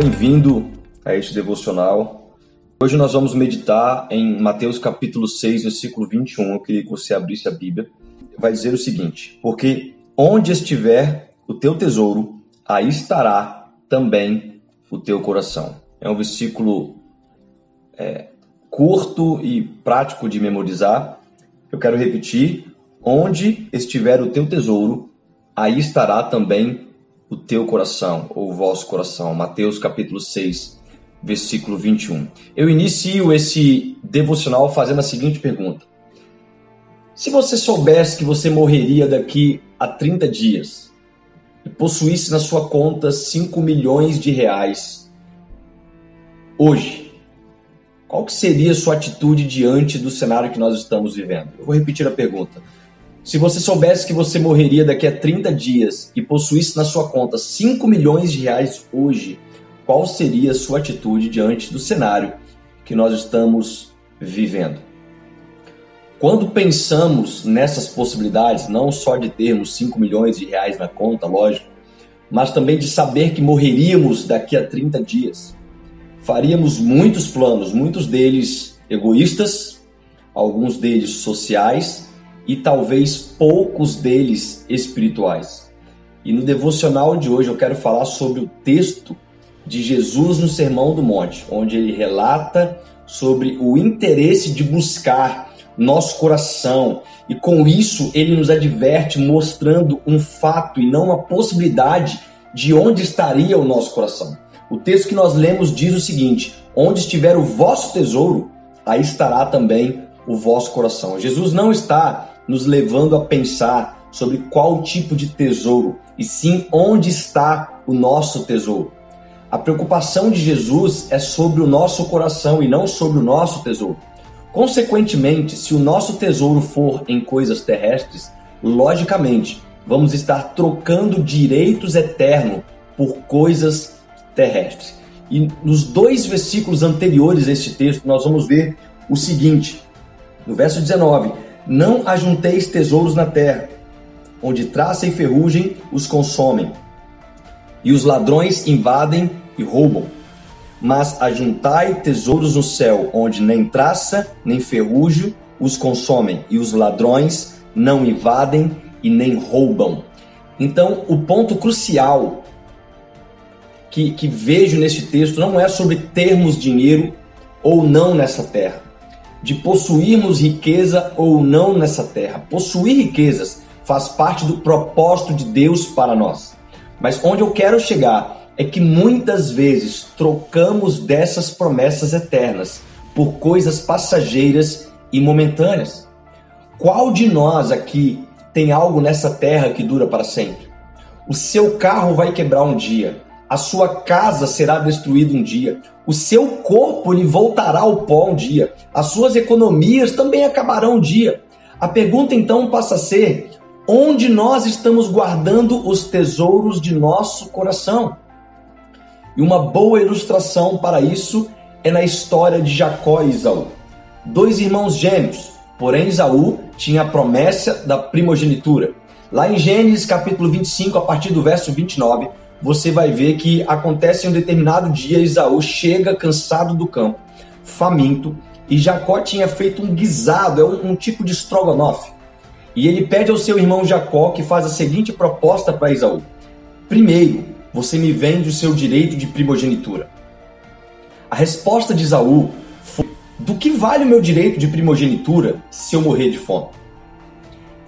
Bem-vindo a este devocional. Hoje nós vamos meditar em Mateus capítulo 6, versículo 21. Eu queria que você abrisse a Bíblia. Vai dizer o seguinte: Porque onde estiver o teu tesouro, aí estará também o teu coração. É um versículo é, curto e prático de memorizar. Eu quero repetir: Onde estiver o teu tesouro, aí estará também o teu coração, ou o vosso coração. Mateus capítulo 6, versículo 21. Eu inicio esse devocional fazendo a seguinte pergunta: Se você soubesse que você morreria daqui a 30 dias e possuísse na sua conta 5 milhões de reais hoje, qual que seria a sua atitude diante do cenário que nós estamos vivendo? Eu vou repetir a pergunta. Se você soubesse que você morreria daqui a 30 dias e possuísse na sua conta 5 milhões de reais hoje, qual seria a sua atitude diante do cenário que nós estamos vivendo? Quando pensamos nessas possibilidades, não só de termos 5 milhões de reais na conta, lógico, mas também de saber que morreríamos daqui a 30 dias, faríamos muitos planos, muitos deles egoístas, alguns deles sociais e talvez poucos deles espirituais. E no devocional de hoje eu quero falar sobre o texto de Jesus no Sermão do Monte, onde ele relata sobre o interesse de buscar nosso coração e com isso ele nos adverte mostrando um fato e não uma possibilidade de onde estaria o nosso coração. O texto que nós lemos diz o seguinte: Onde estiver o vosso tesouro, aí estará também o vosso coração. Jesus não está nos levando a pensar sobre qual tipo de tesouro, e sim onde está o nosso tesouro. A preocupação de Jesus é sobre o nosso coração e não sobre o nosso tesouro. Consequentemente, se o nosso tesouro for em coisas terrestres, logicamente vamos estar trocando direitos eternos por coisas terrestres. E nos dois versículos anteriores a este texto, nós vamos ver o seguinte: no verso 19, não ajunteis tesouros na terra, onde traça e ferrugem os consomem, e os ladrões invadem e roubam. Mas ajuntai tesouros no céu, onde nem traça nem ferrugem os consomem, e os ladrões não invadem e nem roubam. Então, o ponto crucial que, que vejo nesse texto não é sobre termos dinheiro ou não nessa terra de possuirmos riqueza ou não nessa terra. Possuir riquezas faz parte do propósito de Deus para nós. Mas onde eu quero chegar é que muitas vezes trocamos dessas promessas eternas por coisas passageiras e momentâneas. Qual de nós aqui tem algo nessa terra que dura para sempre? O seu carro vai quebrar um dia, a sua casa será destruída um dia, o seu corpo lhe voltará ao pó um dia, as suas economias também acabarão um dia. A pergunta então passa a ser: onde nós estamos guardando os tesouros de nosso coração? E uma boa ilustração para isso é na história de Jacó e Isaú. Dois irmãos gêmeos, porém Isaú tinha a promessa da primogenitura. Lá em Gênesis capítulo 25, a partir do verso 29, você vai ver que acontece em um determinado dia, Isaú chega cansado do campo, faminto, e Jacó tinha feito um guisado, é um, um tipo de estrogonofe. E ele pede ao seu irmão Jacó que faz a seguinte proposta para Isaú: Primeiro, você me vende o seu direito de primogenitura. A resposta de Isaú foi: Do que vale o meu direito de primogenitura se eu morrer de fome?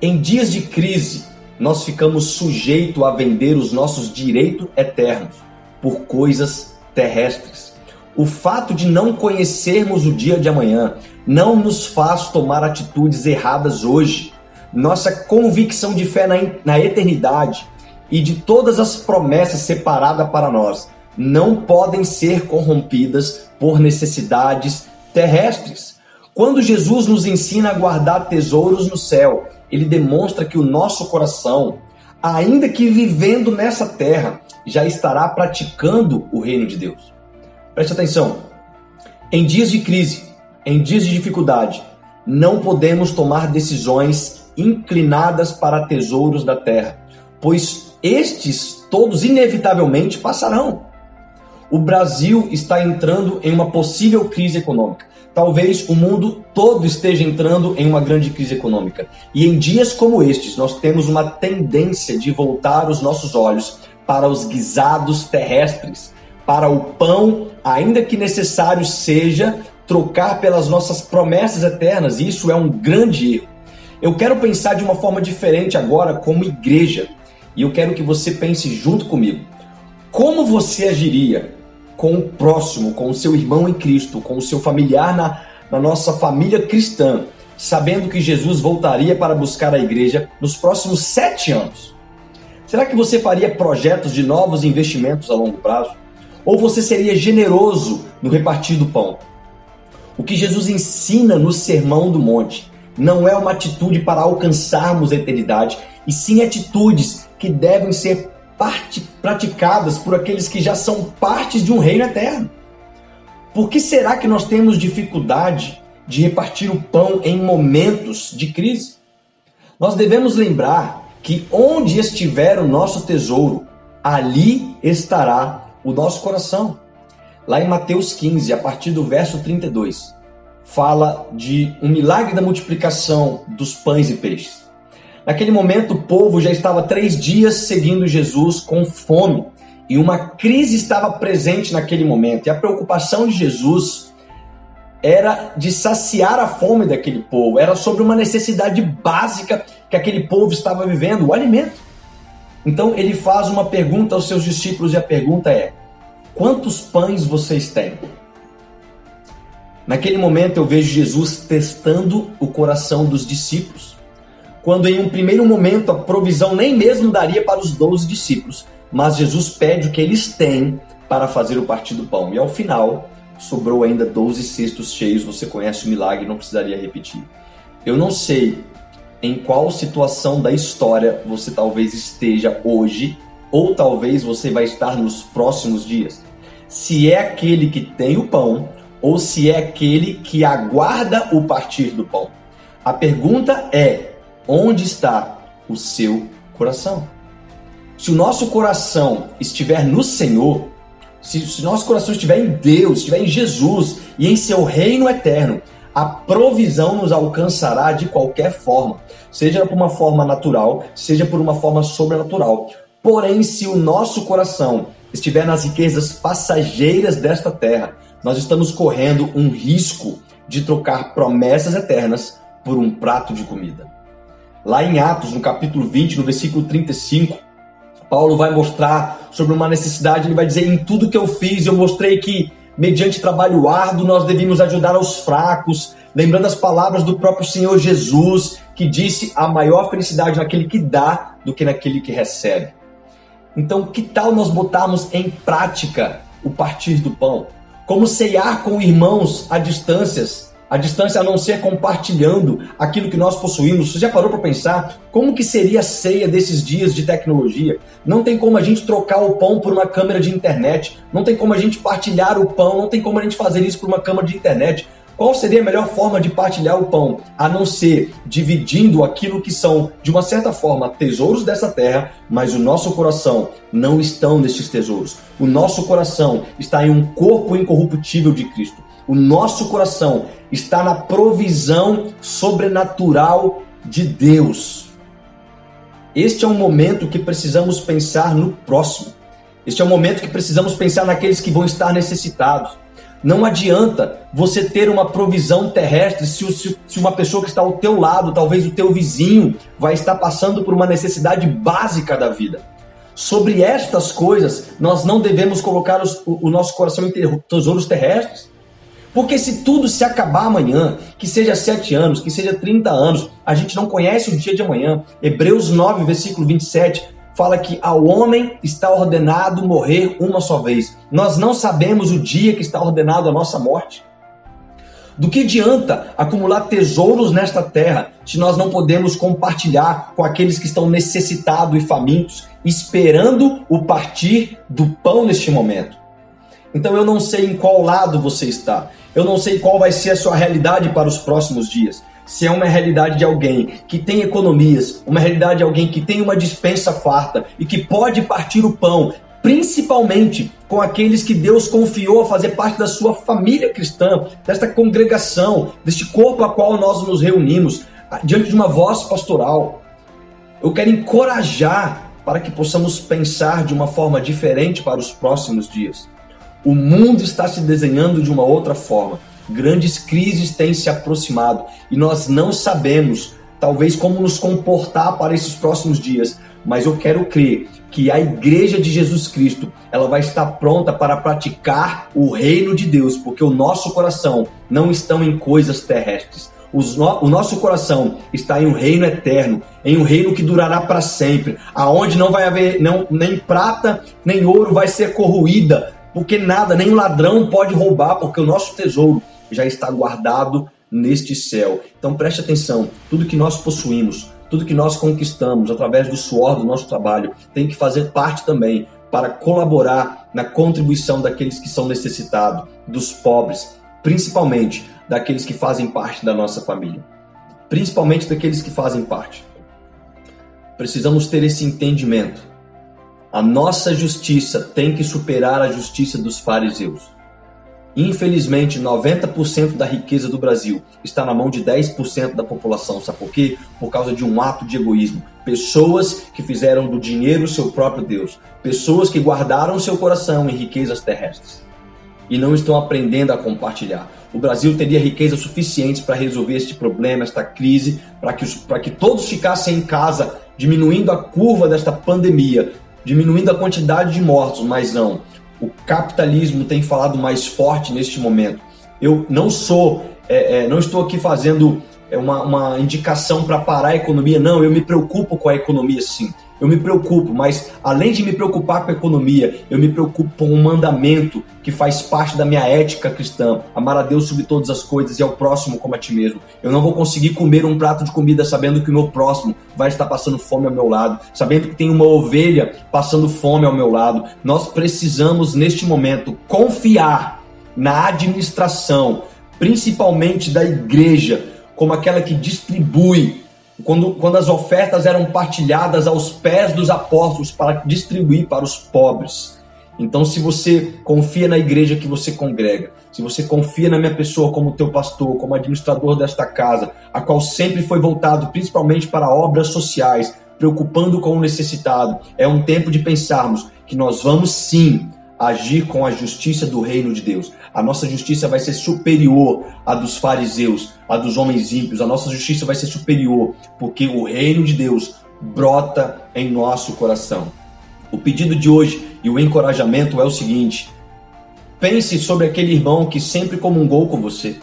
Em dias de crise, nós ficamos sujeitos a vender os nossos direitos eternos por coisas terrestres. O fato de não conhecermos o dia de amanhã não nos faz tomar atitudes erradas hoje. Nossa convicção de fé na, na eternidade e de todas as promessas separadas para nós não podem ser corrompidas por necessidades terrestres. Quando Jesus nos ensina a guardar tesouros no céu, ele demonstra que o nosso coração, ainda que vivendo nessa terra, já estará praticando o reino de Deus. Preste atenção. Em dias de crise, em dias de dificuldade, não podemos tomar decisões inclinadas para tesouros da terra, pois estes todos inevitavelmente passarão. o Brasil está entrando em uma possível crise econômica. Talvez o mundo todo esteja entrando em uma grande crise econômica. E em dias como estes, nós temos uma tendência de voltar os nossos olhos para os guisados terrestres, para o pão, ainda que necessário seja trocar pelas nossas promessas eternas. E isso é um grande erro. Eu quero pensar de uma forma diferente agora como igreja. E eu quero que você pense junto comigo. Como você agiria com o próximo, com o seu irmão em Cristo, com o seu familiar na, na nossa família cristã, sabendo que Jesus voltaria para buscar a igreja nos próximos sete anos? Será que você faria projetos de novos investimentos a longo prazo? Ou você seria generoso no repartir do pão? O que Jesus ensina no Sermão do Monte não é uma atitude para alcançarmos a eternidade, e sim atitudes que devem ser parte, praticadas por aqueles que já são partes de um reino eterno. Por que será que nós temos dificuldade de repartir o pão em momentos de crise? Nós devemos lembrar que onde estiver o nosso tesouro, ali estará o nosso coração. Lá em Mateus 15, a partir do verso 32, fala de um milagre da multiplicação dos pães e peixes. Naquele momento, o povo já estava três dias seguindo Jesus com fome e uma crise estava presente naquele momento. E a preocupação de Jesus era de saciar a fome daquele povo, era sobre uma necessidade básica que aquele povo estava vivendo, o alimento. Então ele faz uma pergunta aos seus discípulos e a pergunta é: quantos pães vocês têm? Naquele momento eu vejo Jesus testando o coração dos discípulos quando em um primeiro momento a provisão nem mesmo daria para os doze discípulos, mas Jesus pede o que eles têm para fazer o partir do pão. E ao final, sobrou ainda doze cestos cheios. Você conhece o milagre, não precisaria repetir. Eu não sei em qual situação da história você talvez esteja hoje, ou talvez você vai estar nos próximos dias. Se é aquele que tem o pão, ou se é aquele que aguarda o partir do pão. A pergunta é: onde está o seu coração. Se o nosso coração estiver no Senhor, se, se nosso coração estiver em Deus, estiver em Jesus e em seu reino eterno, a provisão nos alcançará de qualquer forma, seja por uma forma natural, seja por uma forma sobrenatural. Porém, se o nosso coração estiver nas riquezas passageiras desta terra, nós estamos correndo um risco de trocar promessas eternas por um prato de comida. Lá em Atos, no capítulo 20, no versículo 35, Paulo vai mostrar sobre uma necessidade, ele vai dizer: Em tudo que eu fiz, eu mostrei que, mediante trabalho árduo, nós devíamos ajudar aos fracos, lembrando as palavras do próprio Senhor Jesus, que disse: a maior felicidade naquele que dá do que naquele que recebe. Então, que tal nós botarmos em prática o partir do pão? Como ceiar com irmãos a distâncias, a distância a não ser compartilhando aquilo que nós possuímos. Você já parou para pensar como que seria a ceia desses dias de tecnologia? Não tem como a gente trocar o pão por uma câmera de internet, não tem como a gente partilhar o pão, não tem como a gente fazer isso por uma câmera de internet. Qual seria a melhor forma de partilhar o pão, a não ser dividindo aquilo que são, de uma certa forma, tesouros dessa terra, mas o nosso coração não estão nesses tesouros. O nosso coração está em um corpo incorruptível de Cristo. O nosso coração está na provisão sobrenatural de Deus. Este é um momento que precisamos pensar no próximo. Este é um momento que precisamos pensar naqueles que vão estar necessitados. Não adianta você ter uma provisão terrestre se, se, uma pessoa que está ao teu lado, talvez o teu vizinho, vai estar passando por uma necessidade básica da vida. Sobre estas coisas, nós não devemos colocar os, o, o nosso coração em tesouros terrestres, porque se tudo se acabar amanhã, que seja sete anos, que seja 30 anos, a gente não conhece o dia de amanhã. Hebreus 9, versículo 27, fala que ao homem está ordenado morrer uma só vez. Nós não sabemos o dia que está ordenado a nossa morte. Do que adianta acumular tesouros nesta terra se nós não podemos compartilhar com aqueles que estão necessitados e famintos, esperando o partir do pão neste momento? Então eu não sei em qual lado você está. Eu não sei qual vai ser a sua realidade para os próximos dias. Se é uma realidade de alguém que tem economias, uma realidade de alguém que tem uma dispensa farta e que pode partir o pão principalmente com aqueles que Deus confiou a fazer parte da sua família cristã, desta congregação, deste corpo a qual nós nos reunimos, diante de uma voz pastoral. Eu quero encorajar para que possamos pensar de uma forma diferente para os próximos dias. O mundo está se desenhando de uma outra forma. Grandes crises têm se aproximado e nós não sabemos, talvez, como nos comportar para esses próximos dias. Mas eu quero crer que a igreja de Jesus Cristo, ela vai estar pronta para praticar o reino de Deus, porque o nosso coração não está em coisas terrestres. O nosso coração está em um reino eterno, em um reino que durará para sempre, aonde não vai haver não, nem prata nem ouro vai ser corroída, porque nada, nem o ladrão pode roubar, porque o nosso tesouro já está guardado neste céu. Então preste atenção, tudo que nós possuímos, tudo que nós conquistamos através do suor do nosso trabalho, tem que fazer parte também para colaborar na contribuição daqueles que são necessitados, dos pobres, principalmente daqueles que fazem parte da nossa família, principalmente daqueles que fazem parte. Precisamos ter esse entendimento. A nossa justiça tem que superar a justiça dos fariseus. Infelizmente, 90% da riqueza do Brasil está na mão de 10% da população. Sabe por quê? Por causa de um ato de egoísmo. Pessoas que fizeram do dinheiro seu próprio Deus. Pessoas que guardaram seu coração em riquezas terrestres e não estão aprendendo a compartilhar. O Brasil teria riqueza suficiente para resolver este problema, esta crise, para que, que todos ficassem em casa, diminuindo a curva desta pandemia, diminuindo a quantidade de mortos, mas não. O capitalismo tem falado mais forte neste momento. Eu não sou, é, é, não estou aqui fazendo é, uma, uma indicação para parar a economia, não, eu me preocupo com a economia sim eu me preocupo, mas além de me preocupar com a economia, eu me preocupo com um mandamento que faz parte da minha ética cristã: amar a Deus sobre todas as coisas e ao próximo como a ti mesmo. Eu não vou conseguir comer um prato de comida sabendo que o meu próximo vai estar passando fome ao meu lado, sabendo que tem uma ovelha passando fome ao meu lado. Nós precisamos, neste momento, confiar na administração, principalmente da igreja, como aquela que distribui quando, quando as ofertas eram partilhadas aos pés dos apóstolos para distribuir para os pobres. Então, se você confia na igreja que você congrega, se você confia na minha pessoa como teu pastor, como administrador desta casa, a qual sempre foi voltado principalmente para obras sociais, preocupando com o necessitado, é um tempo de pensarmos que nós vamos sim agir com a justiça do reino de Deus. A nossa justiça vai ser superior à dos fariseus, à dos homens ímpios. A nossa justiça vai ser superior, porque o reino de Deus brota em nosso coração. O pedido de hoje e o encorajamento é o seguinte: pense sobre aquele irmão que sempre comungou com você.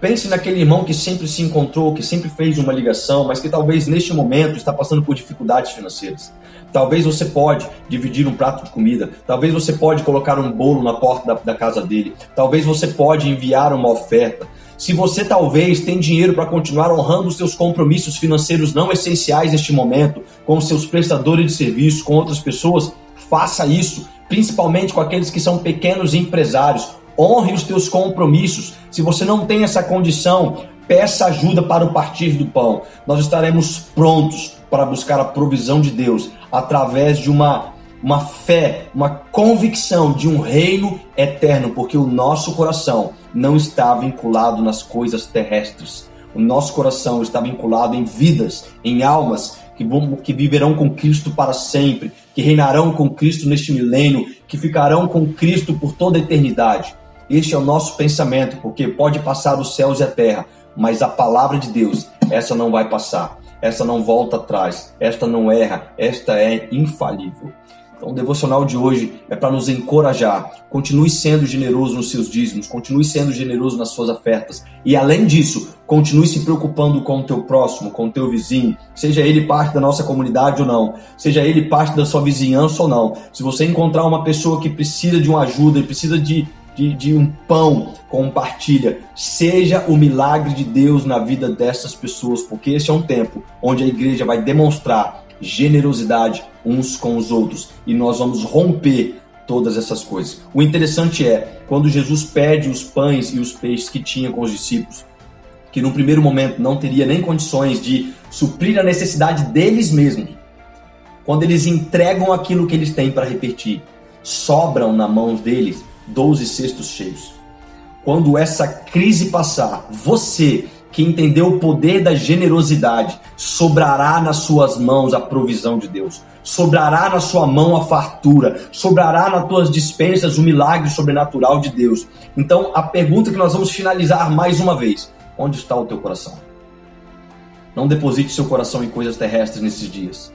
Pense naquele irmão que sempre se encontrou, que sempre fez uma ligação, mas que talvez neste momento está passando por dificuldades financeiras. Talvez você pode dividir um prato de comida. Talvez você pode colocar um bolo na porta da, da casa dele. Talvez você pode enviar uma oferta. Se você talvez tem dinheiro para continuar honrando os seus compromissos financeiros não essenciais neste momento, com seus prestadores de serviço, com outras pessoas, faça isso, principalmente com aqueles que são pequenos empresários. Honre os teus compromissos. Se você não tem essa condição, peça ajuda para o partir do pão. Nós estaremos prontos para buscar a provisão de Deus através de uma, uma fé, uma convicção de um reino eterno, porque o nosso coração não está vinculado nas coisas terrestres. O nosso coração está vinculado em vidas, em almas que, vão, que viverão com Cristo para sempre, que reinarão com Cristo neste milênio, que ficarão com Cristo por toda a eternidade. Este é o nosso pensamento, porque pode passar os céus e a terra, mas a palavra de Deus, essa não vai passar essa não volta atrás, esta não erra, esta é infalível. Então, o devocional de hoje é para nos encorajar. Continue sendo generoso nos seus dízimos, continue sendo generoso nas suas ofertas. E além disso, continue se preocupando com o teu próximo, com o teu vizinho, seja ele parte da nossa comunidade ou não, seja ele parte da sua vizinhança ou não. Se você encontrar uma pessoa que precisa de uma ajuda e precisa de de, de um pão, compartilha. Seja o milagre de Deus na vida dessas pessoas, porque esse é um tempo onde a igreja vai demonstrar generosidade uns com os outros e nós vamos romper todas essas coisas. O interessante é, quando Jesus pede os pães e os peixes que tinha com os discípulos, que no primeiro momento não teria nem condições de suprir a necessidade deles mesmos, quando eles entregam aquilo que eles têm para repetir, sobram na mão deles 12 cestos cheios. Quando essa crise passar, você que entendeu o poder da generosidade, sobrará nas suas mãos a provisão de Deus, sobrará na sua mão a fartura, sobrará nas tuas dispensas o milagre sobrenatural de Deus. Então, a pergunta que nós vamos finalizar mais uma vez: onde está o teu coração? Não deposite seu coração em coisas terrestres nesses dias.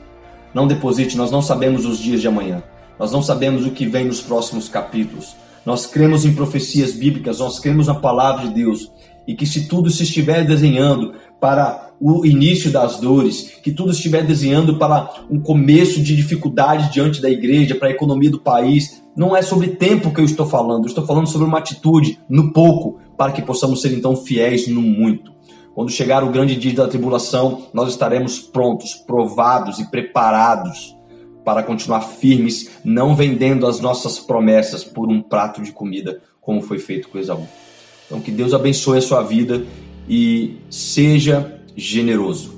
Não deposite, nós não sabemos os dias de amanhã. Nós não sabemos o que vem nos próximos capítulos. Nós cremos em profecias bíblicas, nós cremos na palavra de Deus. E que se tudo se estiver desenhando para o início das dores, que tudo estiver desenhando para um começo de dificuldades diante da igreja, para a economia do país, não é sobre tempo que eu estou falando, eu estou falando sobre uma atitude no pouco, para que possamos ser então fiéis no muito. Quando chegar o grande dia da tribulação, nós estaremos prontos, provados e preparados para continuar firmes, não vendendo as nossas promessas por um prato de comida, como foi feito com Esaú. Então, que Deus abençoe a sua vida e seja generoso.